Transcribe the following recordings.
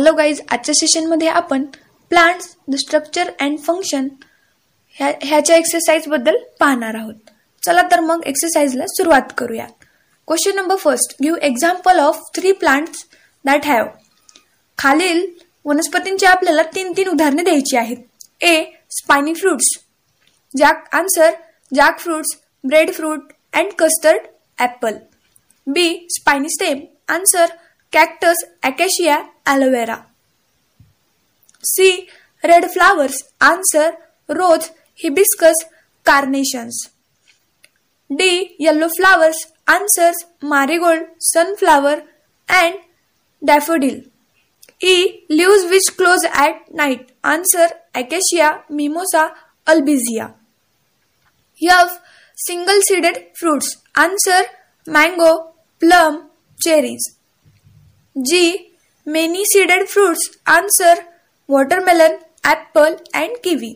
Hello guys आजच्या सेशनमध्ये आपण plants the structure and function ह्या ह्याच्या एक्सरसाइजबद्दल पाहणार आहोत. चला तर मग एक्सरसाइजला सुरुवात करूया question number first give example of three plants that have खालील वनस्पतींची आपल्याला तीन तीन उदाहरणे द्यायची आहेत. A spiny fruits jack answer jack fruits bread fruit and custard apple B spiny stem answer cactus, acacia, aloe vera. C. Red flowers. Answer rose, hibiscus, carnations. D. Yellow flowers. Answers marigold, sunflower, and daffodil. E. Leaves which close at night. Answer acacia, mimosa, albizia. F. Single seeded fruits. Answer mango, plum, cherries. G many seeded fruits answer watermelon apple and kiwi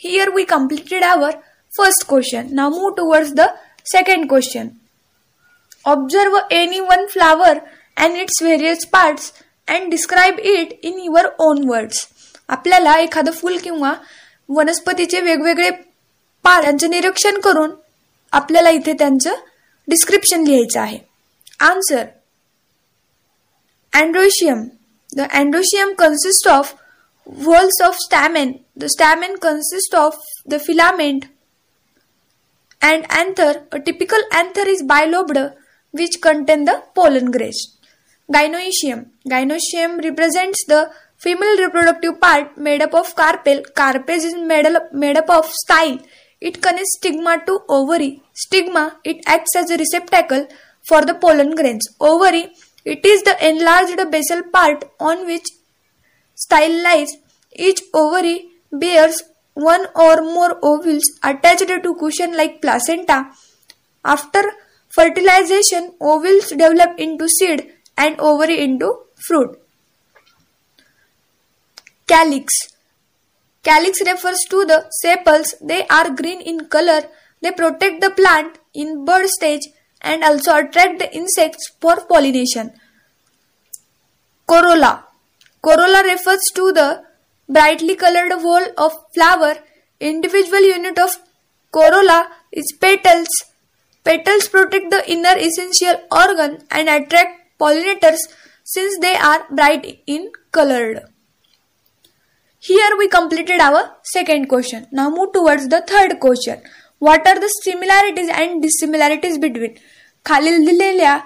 here we completed our first question now move towards the second question observe any one flower and its various parts and describe it in your own words आपल्याला एखादं full किंवा वनस्पतीचे वेगवेगळे पार यांचं निरीक्षण करून आपल्याला इथे त्यांचं डिस्क्रिप्शन लिहायचं आहे. Answer Androecium. The androecium consists of whorls of stamen. The stamen consists of the filament and anther. A typical anther is bilobed which contain the pollen grains. Gynoecium. Gynoecium represents the female reproductive part made up of carpel. Carpel is made up, of style. It connects stigma to ovary. Stigma, it acts as a receptacle for the pollen grains. Ovary it is the enlarged basal part on which style lies. Each ovary bears one or more ovules attached to cushion like placenta. After fertilization, ovules develop into seed and ovary into fruit. Calyx. Calyx refers to the sepals. They are green in color. They protect the plant in bud stage and also attract the insects for pollination. Corolla. Corolla refers to the brightly colored whole of flower. Individual unit of corolla is petals. Petals protect the inner essential organ and attract pollinators since they are bright in colored. Here we completed our second question. Now move towards the third question. What are the similarities and dissimilarities between खालील दिलेल्या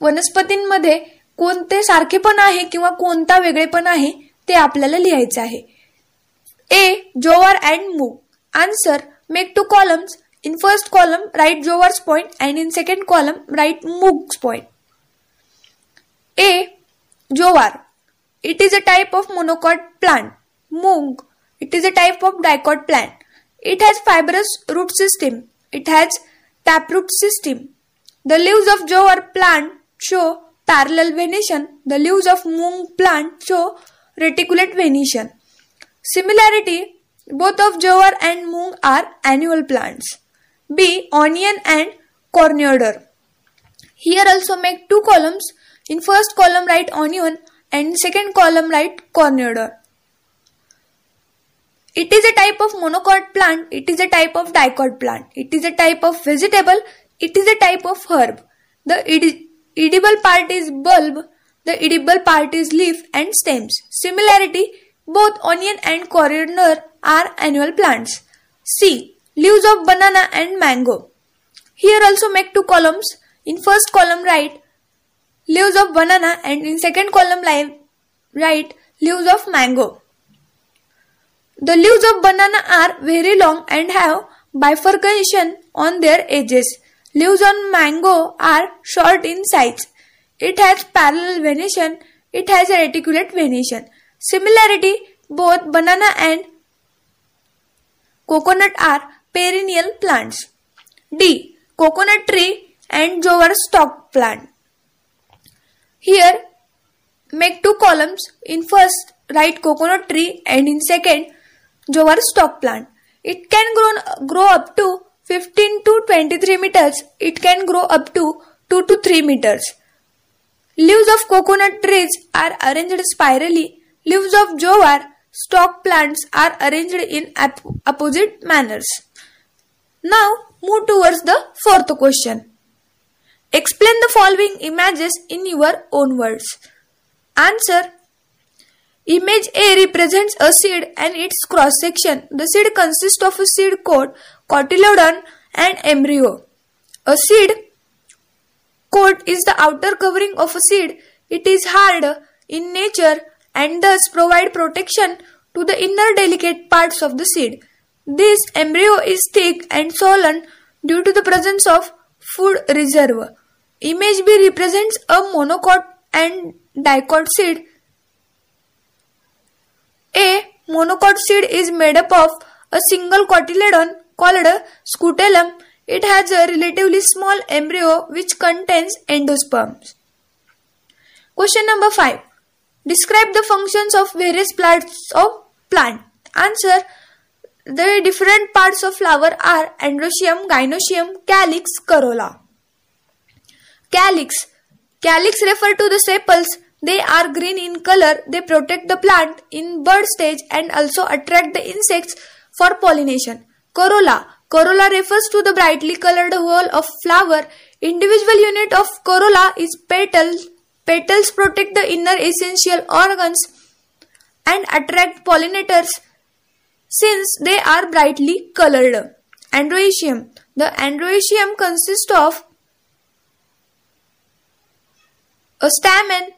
वनस्पतींमध्ये कोणते सारखेपण आहे किंवा कोणता वेगळेपण आहे ते आपल्याला लिहायचे आहे. A jowar and moong answer make two columns in first column write jowar's point and in second column write moong's point A jowar it is a type of monocot plant moong it is a type of dicot plant It has fibrous root system. It has taproot system. The leaves of jowar plant show parallel venation. The leaves of mung plant show reticulate venation. Similarity, both of jowar and mung are annual plants. B. Onion and coriander. Here also make two columns. In first column write onion and second column write coriander. It is a type of monocot plant. It is a type of dicot plant. It is a type of vegetable. It is a type of herb. The edi- edible part is bulb. The edible part is leaf and stems. Similarity, both onion and coriander are annual plants. C. Leaves of banana and mango. Here also make two columns. In first column write leaves of banana and in second column write leaves of mango. The leaves of banana are very long and have bifurcation on their edges. Leaves on mango are short in size. it has parallel venation, it has a reticulate venation. Similarity, both banana and coconut are perennial plants. D. Coconut tree and jowar stalk plant. Here, make two columns. In first, write coconut tree and in second, jowar stalk plant. It can grow, grow up to 15 to 23 meters. It can grow up to 2 to 3 meters. Leaves of coconut trees are arranged spirally. Leaves of jowar stalk plants are arranged in opposite manners. Now move towards the fourth question. Explain the following images in your own words. Answer Image A represents a seed and its cross section. The seed consists of a seed coat, cotyledon, and embryo. A seed coat is the outer covering of a seed. It is hard in nature and thus provide protection to the inner delicate parts of the seed. This embryo is thick and swollen due to the presence of food reserve. Image B represents a monocot and dicot seed. A monocot seed is made up of a single cotyledon called a scutellum. It has a relatively small embryo which contains endosperms. Question number 5. Describe the functions of various parts of plant. Answer. The different parts of flower are androecium, gynoecium, calyx, corolla. Calyx. Calyx refer to the sepals. They are green in color. They protect the plant in bud stage and also attract the insects for pollination. Corolla. Corolla refers to the brightly colored whole of flower. Individual unit of corolla is petal Petals protect the inner essential organs and attract pollinators since they are brightly colored. Androecium. The androecium consists of a stamen,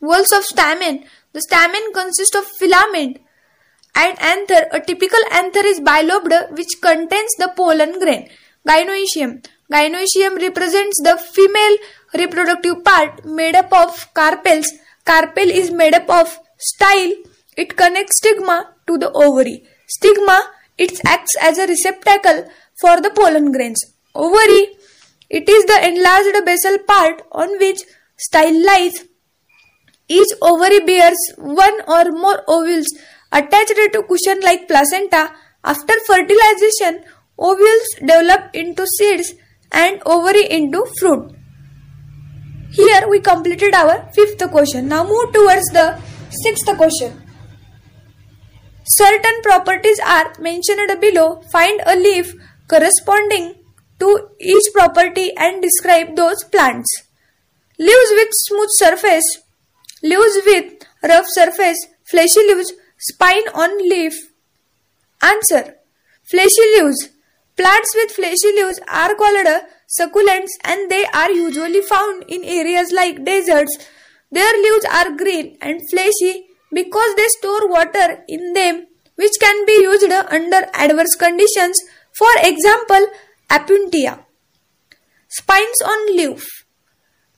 whorls of stamen. The stamen consists of filament and anther. A typical anther is bilobed which contains the pollen grain. Gynoecium. Gynoecium represents the female reproductive part made up of carpels. Carpel is made up of style. It connects stigma to the ovary. Stigma, it acts as a receptacle for the pollen grains. Ovary, it is the enlarged basal part on which style lies. Each ovary bears one or more ovules attached to cushion like placenta. After fertilization, ovules develop into seeds and ovary into fruit. Here we completed our fifth question. Now move towards the sixth question. Certain properties are mentioned below. Find a leaf corresponding to each property and describe those plants. Leaves with smooth surface, leaves with rough surface, fleshy leaves, spine on leaf. Answer. Fleshy leaves. Plants with fleshy leaves are called succulents and they are usually found in areas like deserts. Their leaves are green and fleshy because they store water in them which can be used under adverse conditions. For example, Opuntia. Spines on leaf.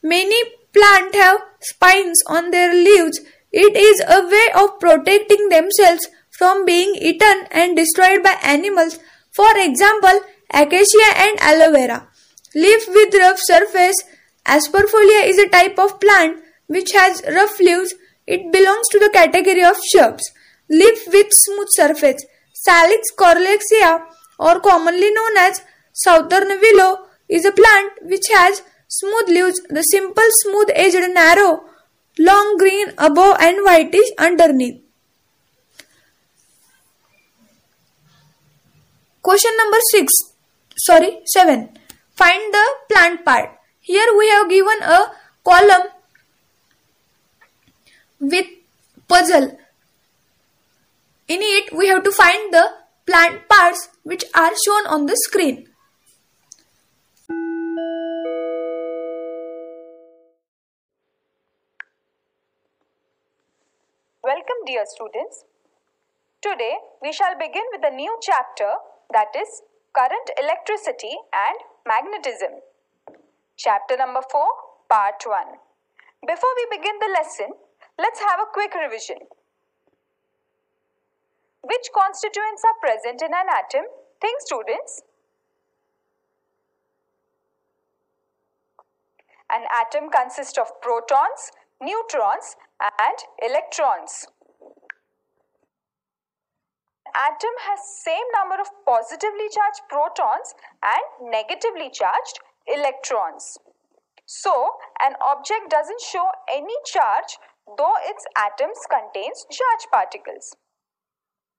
Many plants have spines on their leaves. It is a way of protecting themselves from being eaten and destroyed by animals. For example, acacia and aloe vera. Leaf with rough surface. Asperfolia is a type of plant which has rough leaves. It belongs to the category of shrubs. Leaf with smooth surface. Salix caroliniana or commonly known as southern willow is a plant which has smooth leaves. The simple smooth edged narrow, long green above and whitish underneath. Question number 6. Sorry, 7. Find the plant part. Here we have given a column with puzzle. In it we have to find the plant parts which are shown on the screen. Dear students. Today we shall begin with a new chapter that is current electricity and magnetism. Chapter number 4, Part 1. Before we begin the lesson, let's have a quick revision. Which constituents are present in an atom? Think, students. An atom consists of protons, neutrons, and electrons. Atom has same number of positively charged protons and negatively charged electrons. So, an object doesn't show any charge though its atoms contains charged particles.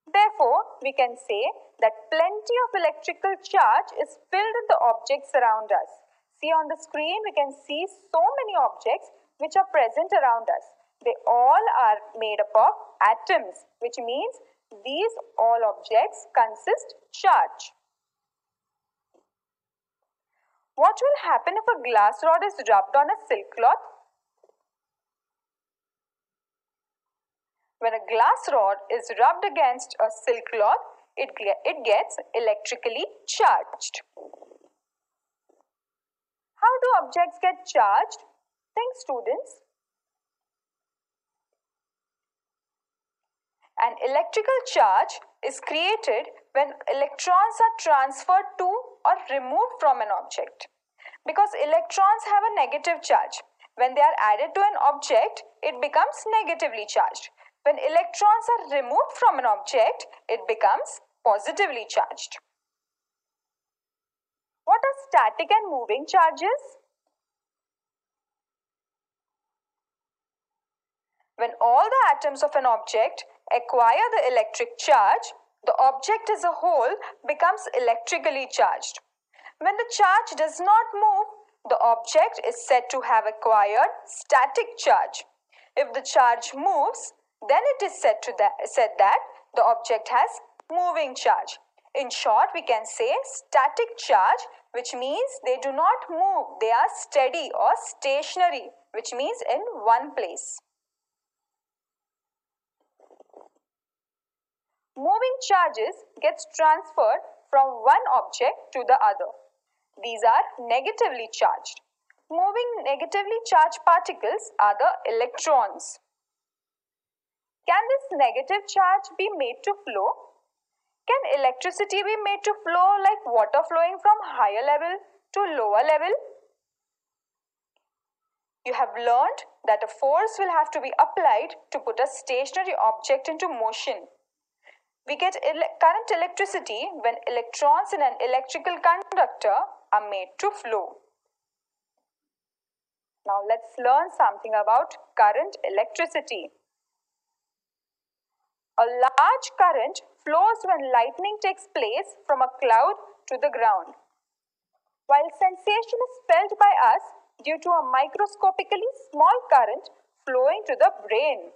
Therefore, we can say that plenty of electrical charge is filled in the objects around us. See on the screen, we can see so many objects which are present around us. They all are made up of atoms, which means these all objects consist charge. What will happen if a glass rod is rubbed on a silk cloth? When a glass rod is rubbed against a silk cloth, it, it gets electrically charged. How do objects get charged? Think students. An electrical charge is created when electrons are transferred to or removed from an object. Because electrons have a negative charge. When they are added to an object, it becomes negatively charged. When electrons are removed from an object, it becomes positively charged. What are static and moving charges? When all the atoms of an object acquire the electric charge, the object as a whole becomes electrically charged. When the charge does not move, the object is said to have acquired static charge. If the charge moves, then it is said, to that, said that the object has moving charge. In short, we can say static charge, which means they do not move. They are steady or stationary, which means in one place. Moving charges gets transferred from one object to the other. These are negatively charged. Moving negatively charged particles are the electrons. Can this negative charge be made to flow? Can electricity be made to flow like water flowing from higher level to lower level? You have learned that a force will have to be applied to put a stationary object into motion. We get ele current electricity when electrons in an electrical conductor are made to flow. Now let's learn something about current electricity. A large current flows when lightning takes place from a cloud to the ground. While sensation is felt by us due to a microscopically small current flowing to the brain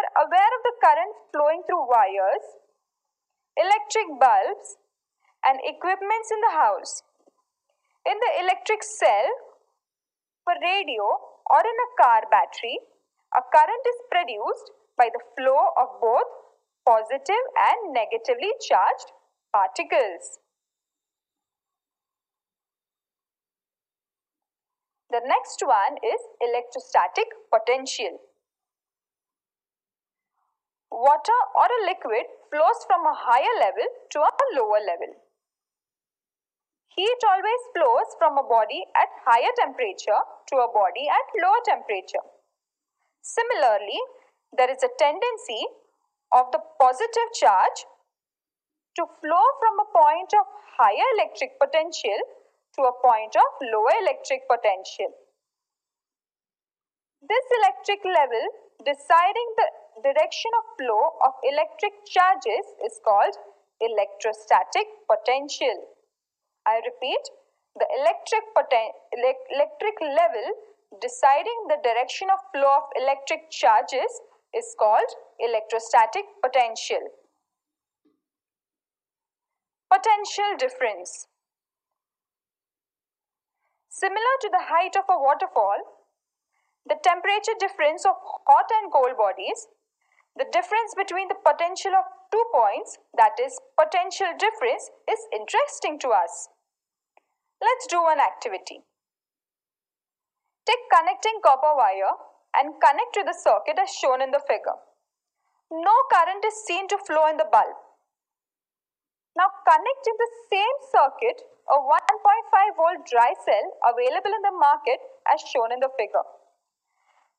are aware of the current flowing through wires, electric bulbs, and equipments in the house. In the electric cell, a radio, or in a car battery, a current is produced by the flow of both positive and negatively charged particles. The next one is electrostatic potential. Water or a liquid flows from a higher level to a lower level. Heat always flows from a body at higher temperature to a body at lower temperature. Similarly, there is a tendency of the positive charge to flow from a point of higher electric potential to a point of lower electric potential. This electric level deciding the direction of flow of electric charges is called electrostatic potential. I repeat, the electric, electric level deciding the direction of flow of electric charges is called electrostatic potential. Potential difference. Similar to the height of a waterfall, the temperature difference of hot and cold bodies the difference between the potential of two points, that is potential difference, is interesting to us. Let's do one activity. Take connecting copper wire and connect to the circuit as shown in the figure. No current is seen to flow in the bulb. Now connect in the same circuit a 1.5 volt dry cell available in the market as shown in the figure.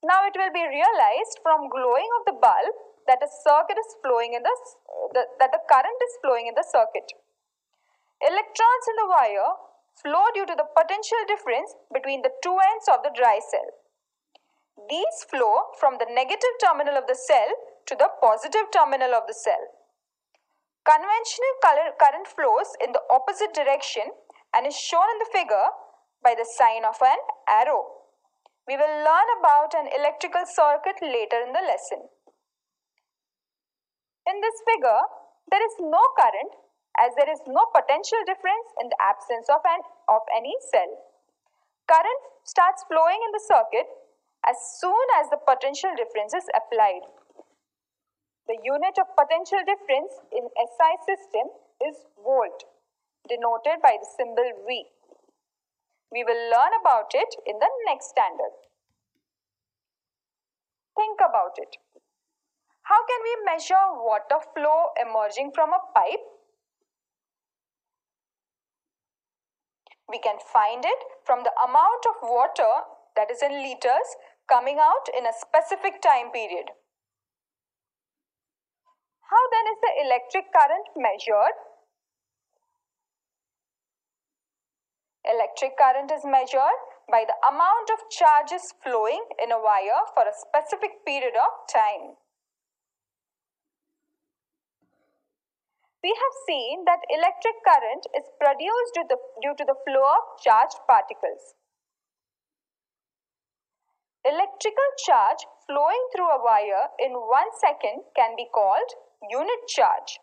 Now it will be realized from glowing of the bulb that a circuit is flowing in the, the that the current is flowing in the circuit. Electrons in the wire flow due to the potential difference between the two ends of the dry cell. These flow from the negative terminal of the cell to the positive terminal of the cell. Conventional current flows in the opposite direction and is shown in the figure by the sign of an arrow. We will learn about an electrical circuit later in the lesson. In this figure, there is no current as there is no potential difference in the absence of, an, of any cell. Current starts flowing in the circuit as soon as the potential difference is applied. The unit of potential difference in SI system is volt, denoted by the symbol V. We will learn about it in the next standard. Think about it. How can we measure water flow emerging from a pipe? We can find it from the amount of water that is in liters coming out in a specific time period. How then is the electric current measured? Electric current is measured by the amount of charges flowing in a wire for a specific period of time. We have seen that electric current is produced due to, the, due to the flow of charged particles. Electrical charge flowing through a wire in one second can be called unit charge.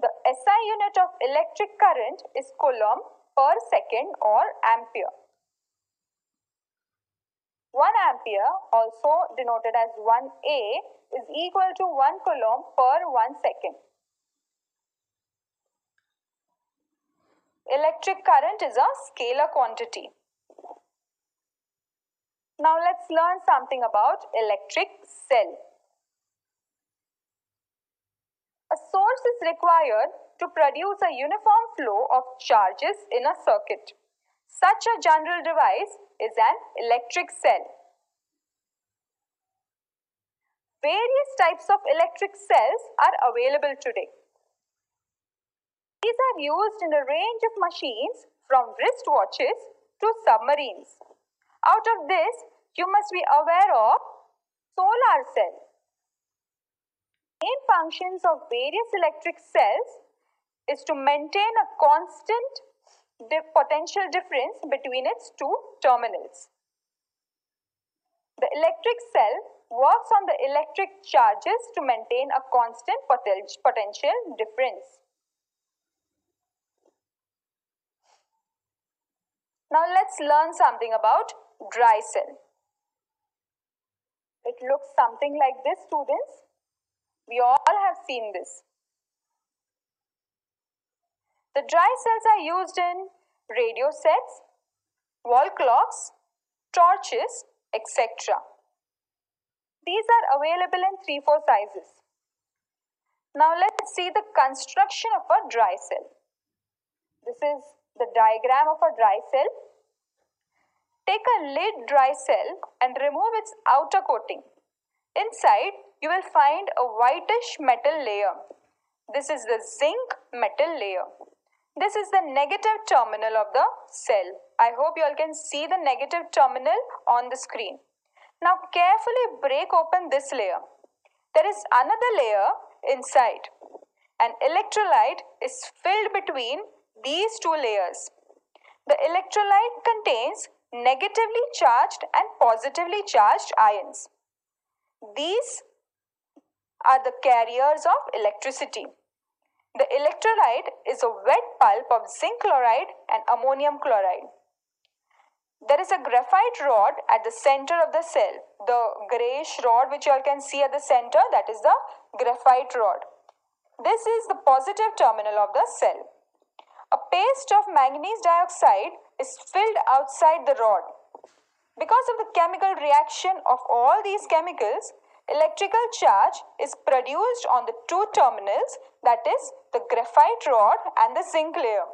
The SI unit of electric current is coulomb per second or ampere. 1 ampere, also denoted as 1A, is equal to 1 coulomb per 1 second. Electric current is a scalar quantity. Now let's learn something about electric cell. A source is required to produce a uniform flow of charges in a circuit. Such a general device is an electric cell. Various types of electric cells are available today. These are used in a range of machines from wristwatches to submarines. Out of this, you must be aware of solar cell main functions of various electric cells is to maintain a constant potential difference between its two terminals. The electric cell works on the electric charges to maintain a constant potential difference. Now let's learn something about dry cell. It looks something like this students. We all have seen this. The dry cells are used in radio sets, wall clocks, torches, etc. These are available in 3-4 sizes. Now let's see the construction of a dry cell. This is the diagram of a dry cell. Take a lid dry cell and remove its outer coating. Inside, you will find a whitish metal layer. This is the zinc metal layer. This is the negative terminal of the cell. I hope you all can see the negative terminal on the screen. Now carefully break open this layer. There is another layer inside. An electrolyte is filled between these two layers. The electrolyte contains negatively charged and positively charged ions. These are the carriers of electricity. The electrolyte is a wet pulp of zinc chloride and ammonium chloride. There is a graphite rod at the center of the cell. The grayish rod which you all can see at the center that is the graphite rod. This is the positive terminal of the cell. A paste of manganese dioxide is filled outside the rod. Because of the chemical reaction of all these chemicals, electrical charge is produced on the two terminals that is the graphite rod and the zinc layer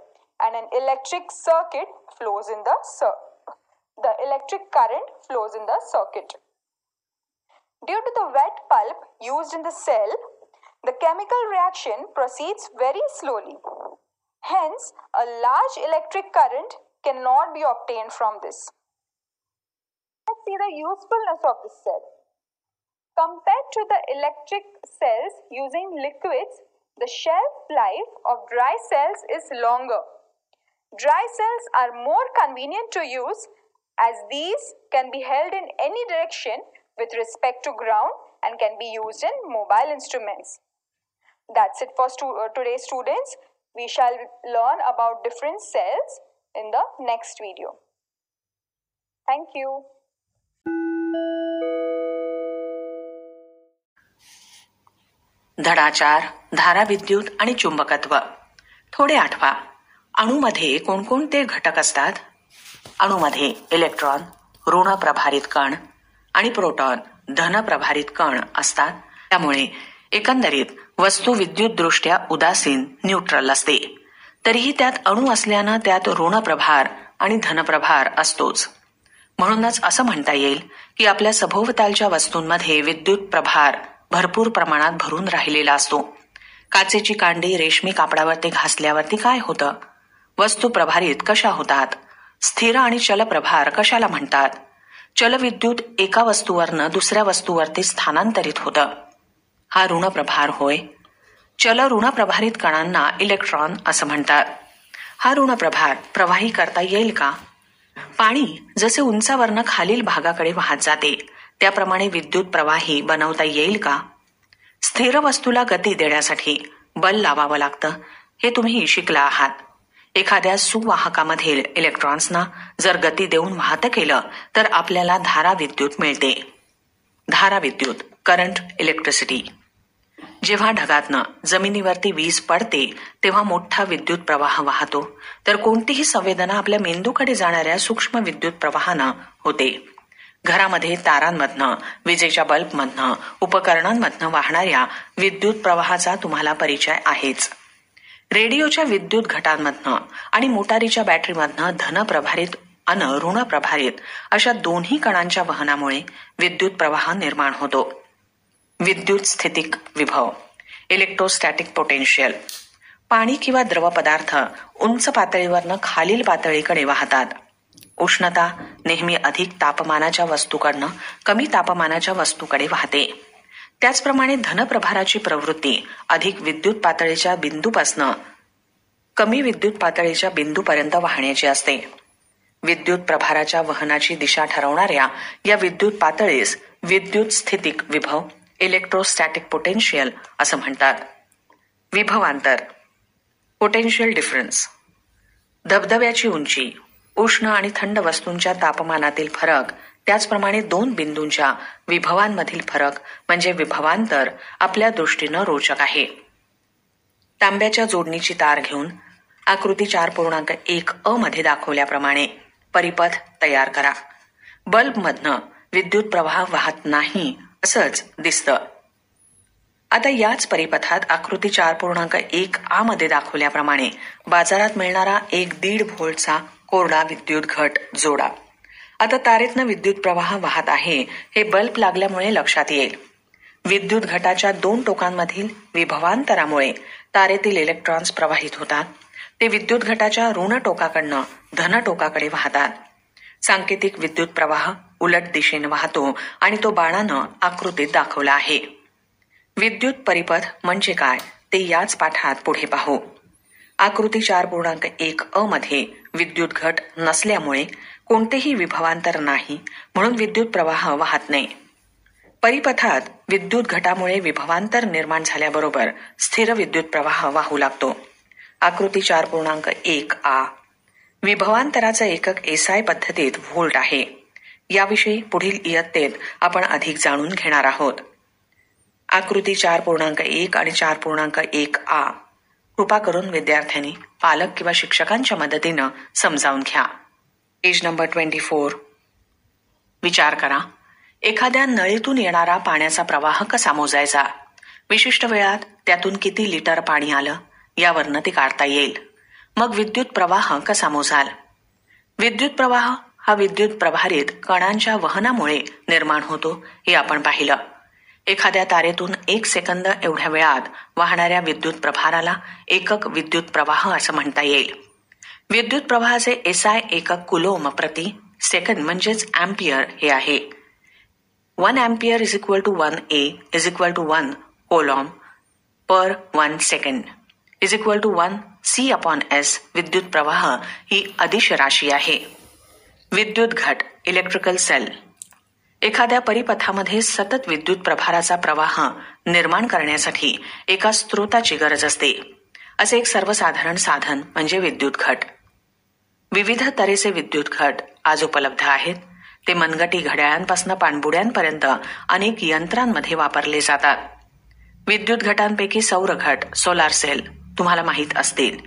and an electric circuit flows in the cir- the electric current flows in the circuit. Due to the wet pulp used in the cell, the chemical reaction proceeds very slowly. Hence, a large electric current cannot be obtained from this. Let's see the usefulness of this cell. Compared to the electric cells using liquids, the shelf life of dry cells is longer. Dry cells are more convenient to use as these can be held in any direction with respect to ground and can be used in mobile instruments. That's it for stu- uh, today students. We shall learn about different cells in the next video. Thank you. धडाचार धाराविद्युत आणि चुंबकत्व. थोडे आठवा. अणूमध्ये कोणकोणते घटक असतात? अणूमध्ये electron ऋण प्रभारित कण आणि प्रोटॉन धन प्रभारित कण असतात. त्यामुळे एकंदरीत वस्तू विद्युतदृष्ट्या उदासीन न्यूट्रल असते. तरीही त्यात अणू असल्यानं त्यात ऋण प्रभार आणि धनप्रभार असतोच. म्हणूनच असं म्हणता येईल की आपल्या सभोवतालच्या वस्तूंमध्ये विद्युत प्रभार भरपूर प्रमाणात भरून राहिलेला असतो. काचेची कांडी रेशमी कापडावरती घासल्यावरती काय होतं? वस्तू प्रभारित कशा होतात? स्थिर आणि चलप्रभार कशाला म्हणतात? चलविद्युत एका वस्तूवरनं दुसऱ्या वस्तूवरती स्थानांतरित होतं. हा ऋणप्रभार होय. चल ऋणप्रभारित कणांना इलेक्ट्रॉन असं म्हणतात. हा ऋणप्रभार प्रवाही करता येईल का? पाणी जसे उंचावरनं खालील भागाकडे वाहत जाते त्याप्रमाणे विद्युत प्रवाही बनवता येईल का? स्थिर वस्तूला गती देण्यासाठी बल लावावं लागतं हे तुम्ही शिकला आहात. एखाद्या सुवाहकामधील इलेक्ट्रॉन्सना जर गती देऊन वाहत केलं तर आपल्याला धारा विद्युत मिळते. धारा विद्युत करंट इलेक्ट्रिसिटी जेव्हा ढगातनं जमिनीवरती वीज पडते तेव्हा मोठा विद्युत प्रवाह वाहतो. तर कोणतीही संवेदना आपल्या मेंदूकडे जाणाऱ्या सूक्ष्म विद्युत प्रवाहानं होते. घरामध्ये तारांमधनं विजेच्या बल्बमधनं उपकरणांमधनं वाहणाऱ्या विद्युत प्रवाहाचा तुम्हाला परिचय आहेच. रेडिओच्या विद्युत घटांमधनं आणि मोटारीच्या बॅटरीमधनं धनप्रभारित अन ऋणप्रभारित अशा दोन्ही कणांच्या वहनामुळे विद्युत प्रवाह निर्माण होतो. विद्युत स्थितिक विभव इलेक्ट्रोस्टॅटिक पोटेन्शियल पाणी किंवा द्रव पदार्थ उंच पातळीवरनं खालील पातळीकडे वाहतात. उष्णता नेहमी अधिक तापमानाच्या वस्तूकडनं कमी तापमानाच्या वस्तूकडे वाहते. त्याचप्रमाणे धनप्रभाराची प्रवृत्ती अधिक विद्युत पातळीच्या बिंदूपासनं कमी विद्युत पातळीच्या बिंदूपर्यंत वाहण्याची असते. विद्युत प्रभाराच्या वहनाची दिशा ठरवणाऱ्या या विद्युत पातळीस विद्युत स्थितिक विभव इलेक्ट्रोस्टॅटिक पोटेन्शियल असं म्हणतात. विभवांतर पोटेन्शियल डिफरन्स धबधब्याची उंची उष्ण आणि थंड वस्तूंच्या तापमानातील फरक त्याचप्रमाणे दोन बिंदूंच्या विभवांमधील फरक म्हणजे विभवांतर आपल्या दृष्टीनं रोचक आहे. तांब्याच्या जोडणीची तार घेऊन आकृती चार पूर्णांक एक अ मध्ये दाखवल्याप्रमाणे परिपथ तयार करा. बल्बमधनं विद्युत प्रवाह वाहत नाही असंच दिसतं. आता याच परिपथात आकृती चार पूर्णांक एक आ मध्ये दाखवल्याप्रमाणे बाजारात मिळणारा एक दीड व्होल्टचा कोरडा विद्युत घट जोडा. आता तारेतनं विद्युत प्रवाह वाहत आहे. हे बल्ब लागल्यामुळे लक्षात येईल. विद्युत घटाच्या दोन टोकांमधील विभवांतरामुळे तारेतील इलेक्ट्रॉन्स प्रवाहित होतात. ते विद्युत घटाच्या ऋण टोकाकडनं धन टोकाकडे वाहतात. सांकेतिक विद्युत प्रवाह उलट दिशेने वाहतो आणि तो बाणानं आकृतीत दाखवला आहे. विद्युत परिपथ म्हणजे काय? ते याच पाठात पुढे पाहू. आकृती चार पूर्णांक एक अ मध्ये विद्युत घट नसल्यामुळे कोणतेही विभवांतर नाही म्हणून विद्युत प्रवाह वाहत नाही. परिपथात विद्युत घटामुळे विभवांतर निर्माण झाल्याबरोबर स्थिर विद्युत प्रवाह वाहू लागतो. आकृती चार पूर्णांक एक आ. विभवांतराचं एकक एसआय पद्धतीत व्होल्ट आहे. याविषयी पुढील इयत्तेत आपण अधिक जाणून घेणार आहोत. आकृती चार पूर्णांक एक आणि चार पूर्णांक एक आ. कृपा करून विद्यार्थ्यांनी पालक किंवा शिक्षकांच्या मदतीनं समजावून घ्या. पेज नंबर ट्वेंटी फोर विचार करा. एखाद्या नळीतून येणारा पाण्याचा प्रवाह कसा मोजायचा? विशिष्ट वेळात त्यातून किती लिटर पाणी आलं? यावरनं ते काढता येईल. मग विद्युत प्रवाह कसा मोजाल? विद्युत प्रवाह हा विद्युत प्रभारित कणांच्या वहनामुळे निर्माण होतो हे आपण पाहिलं. एखाद्या तारेतून एक सेकंद एवढ्या वेळात वाहणाऱ्या विद्युत प्रभाराला एकक विद्युत प्रवाह असं म्हणता येईल. विद्युत प्रवाहाचे एसआय एकक कुलोम प्रति सेकंद म्हणजेच अँपियर हे आहे. One ampere is equal to one A is equal to one coulomb per one second is equal to one C upon S विद्युत प्रवाह ही अदिश राशी आहे. विद्युत घट इलेक्ट्रिकल सेल एखाद्या परिपथामध्ये सतत विद्युत प्रभाराचा प्रवाह निर्माण करण्यासाठी एका स्रोताची गरज असते. असे एक सर्वसाधारण साधन म्हणजे विद्युत घट. विविध तऱ्हेचे विद्युत घट आज उपलब्ध आहेत. ते मनगटी घड्याळांपासून पाणबुड्यांपर्यंत अनेक यंत्रांमध्ये वापरले जातात. विद्युत घटांपैकी सौर घट सोलार सेल तुम्हाला माहीत असतील.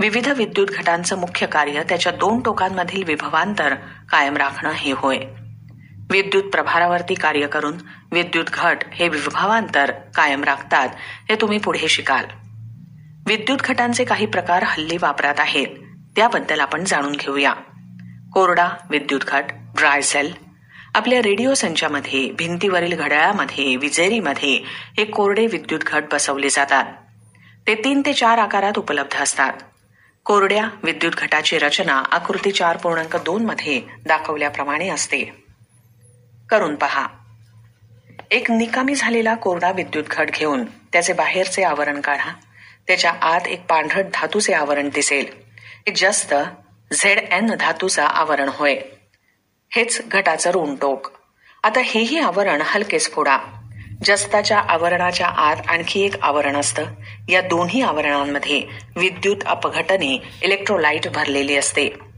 विविध विद्युत घटांचं मुख्य कार्य त्याच्या दोन टोकांमधील विभवांतर कायम राखणं हे होय. विद्युत प्रभारावरती कार्य करून विद्युत घट हे विभावांतर कायम राखतात हे तुम्ही पुढे शिकाल. विद्युत घटांचे काही प्रकार हल्ली वापरात आहेत त्याबद्दल आपण जाणून घेऊया. कोरडा विद्युत घट ड्राय सेल. आपल्या रेडिओ संचामध्ये भिंतीवरील घड्याळामध्ये विजेरीमध्ये हे कोरडे विद्युत घट बसवले जातात. ते तीन ते चार आकारात उपलब्ध असतात. कोरड्या विद्युत घटाची रचना आकृती चार पूर्णांक दोन मध्ये दाखवल्याप्रमाणे असते. करून पहा. एक निकामी झालेला कोरडा विद्युत घट घेऊन त्याचे बाहेरचे आवरण काढा. त्याच्या आत एक पांढरट धातूचे आवरण दिसेल. हे जास्त झेड एन धातूचा आवरण होय. हेच घटाचं ऋण टोक आता हेही आवरण हलकेच फोडा. जस्ताच्या आवरणाच्या आत आणखी एक आवरण असतं. या दोन्ही आवरणांमध्ये विद्युत अपघटने इलेक्ट्रोलाइट भरलेली असते.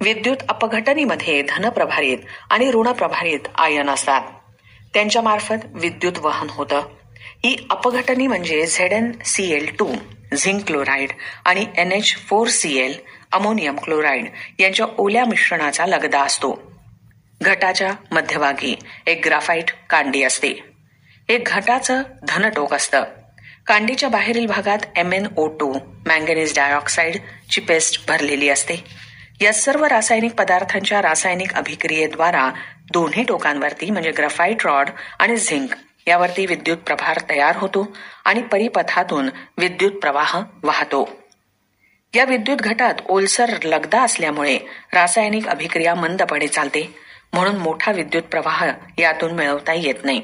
विद्युत अपघटनीमध्ये धनप्रभारित आणि ऋणप्रभारित आयन असतात. त्यांच्या मार्फत विद्युत वहन होतं. ही अपघटनी म्हणजे Z N C L two zinc chloride आणि N H four C L ammonium chloride यांच्या ओल्या मिश्रणाचा लगदा असतो. घटाच्या मध्यभागी एक ग्राफाईट कांडी असते. एक घटाचं धनटोक असतं. कांडीच्या बाहेरील भागात M N O two manganese dioxide ची पेस्ट भरलेली असते. या सर्व रासायनिक पदार्थांच्या रासायनिक अभिक्रियेद्वारा दोन्ही टोकांवरती म्हणजे ग्रफाईट रॉड आणि झिंक यावरती विद्युत प्रभार तयार होतो आणि परिपथातून विद्युत प्रवाह वाहतो. या विद्युत घटात ओलसर लगदा असल्यामुळे रासायनिक अभिक्रिया मंदपणे चालते म्हणून मोठा विद्युत प्रवाह यातून मिळवता येत नाही.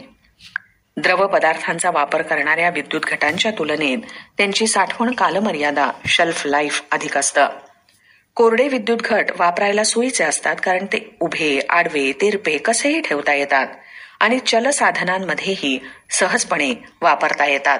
द्रव पदार्थांचा वापर करणाऱ्या विद्युत घटांच्या तुलनेत त्यांची साठवण कालमर्यादा शेल्फ लाईफ अधिक असतं. कोरडे विद्युत घट वापरायला सोयीचे असतात कारण ते उभे आडवे तिरपे कसेही ठेवता येतात आणि चलसाधनांमध्येही सहजपणे वापरता येतात.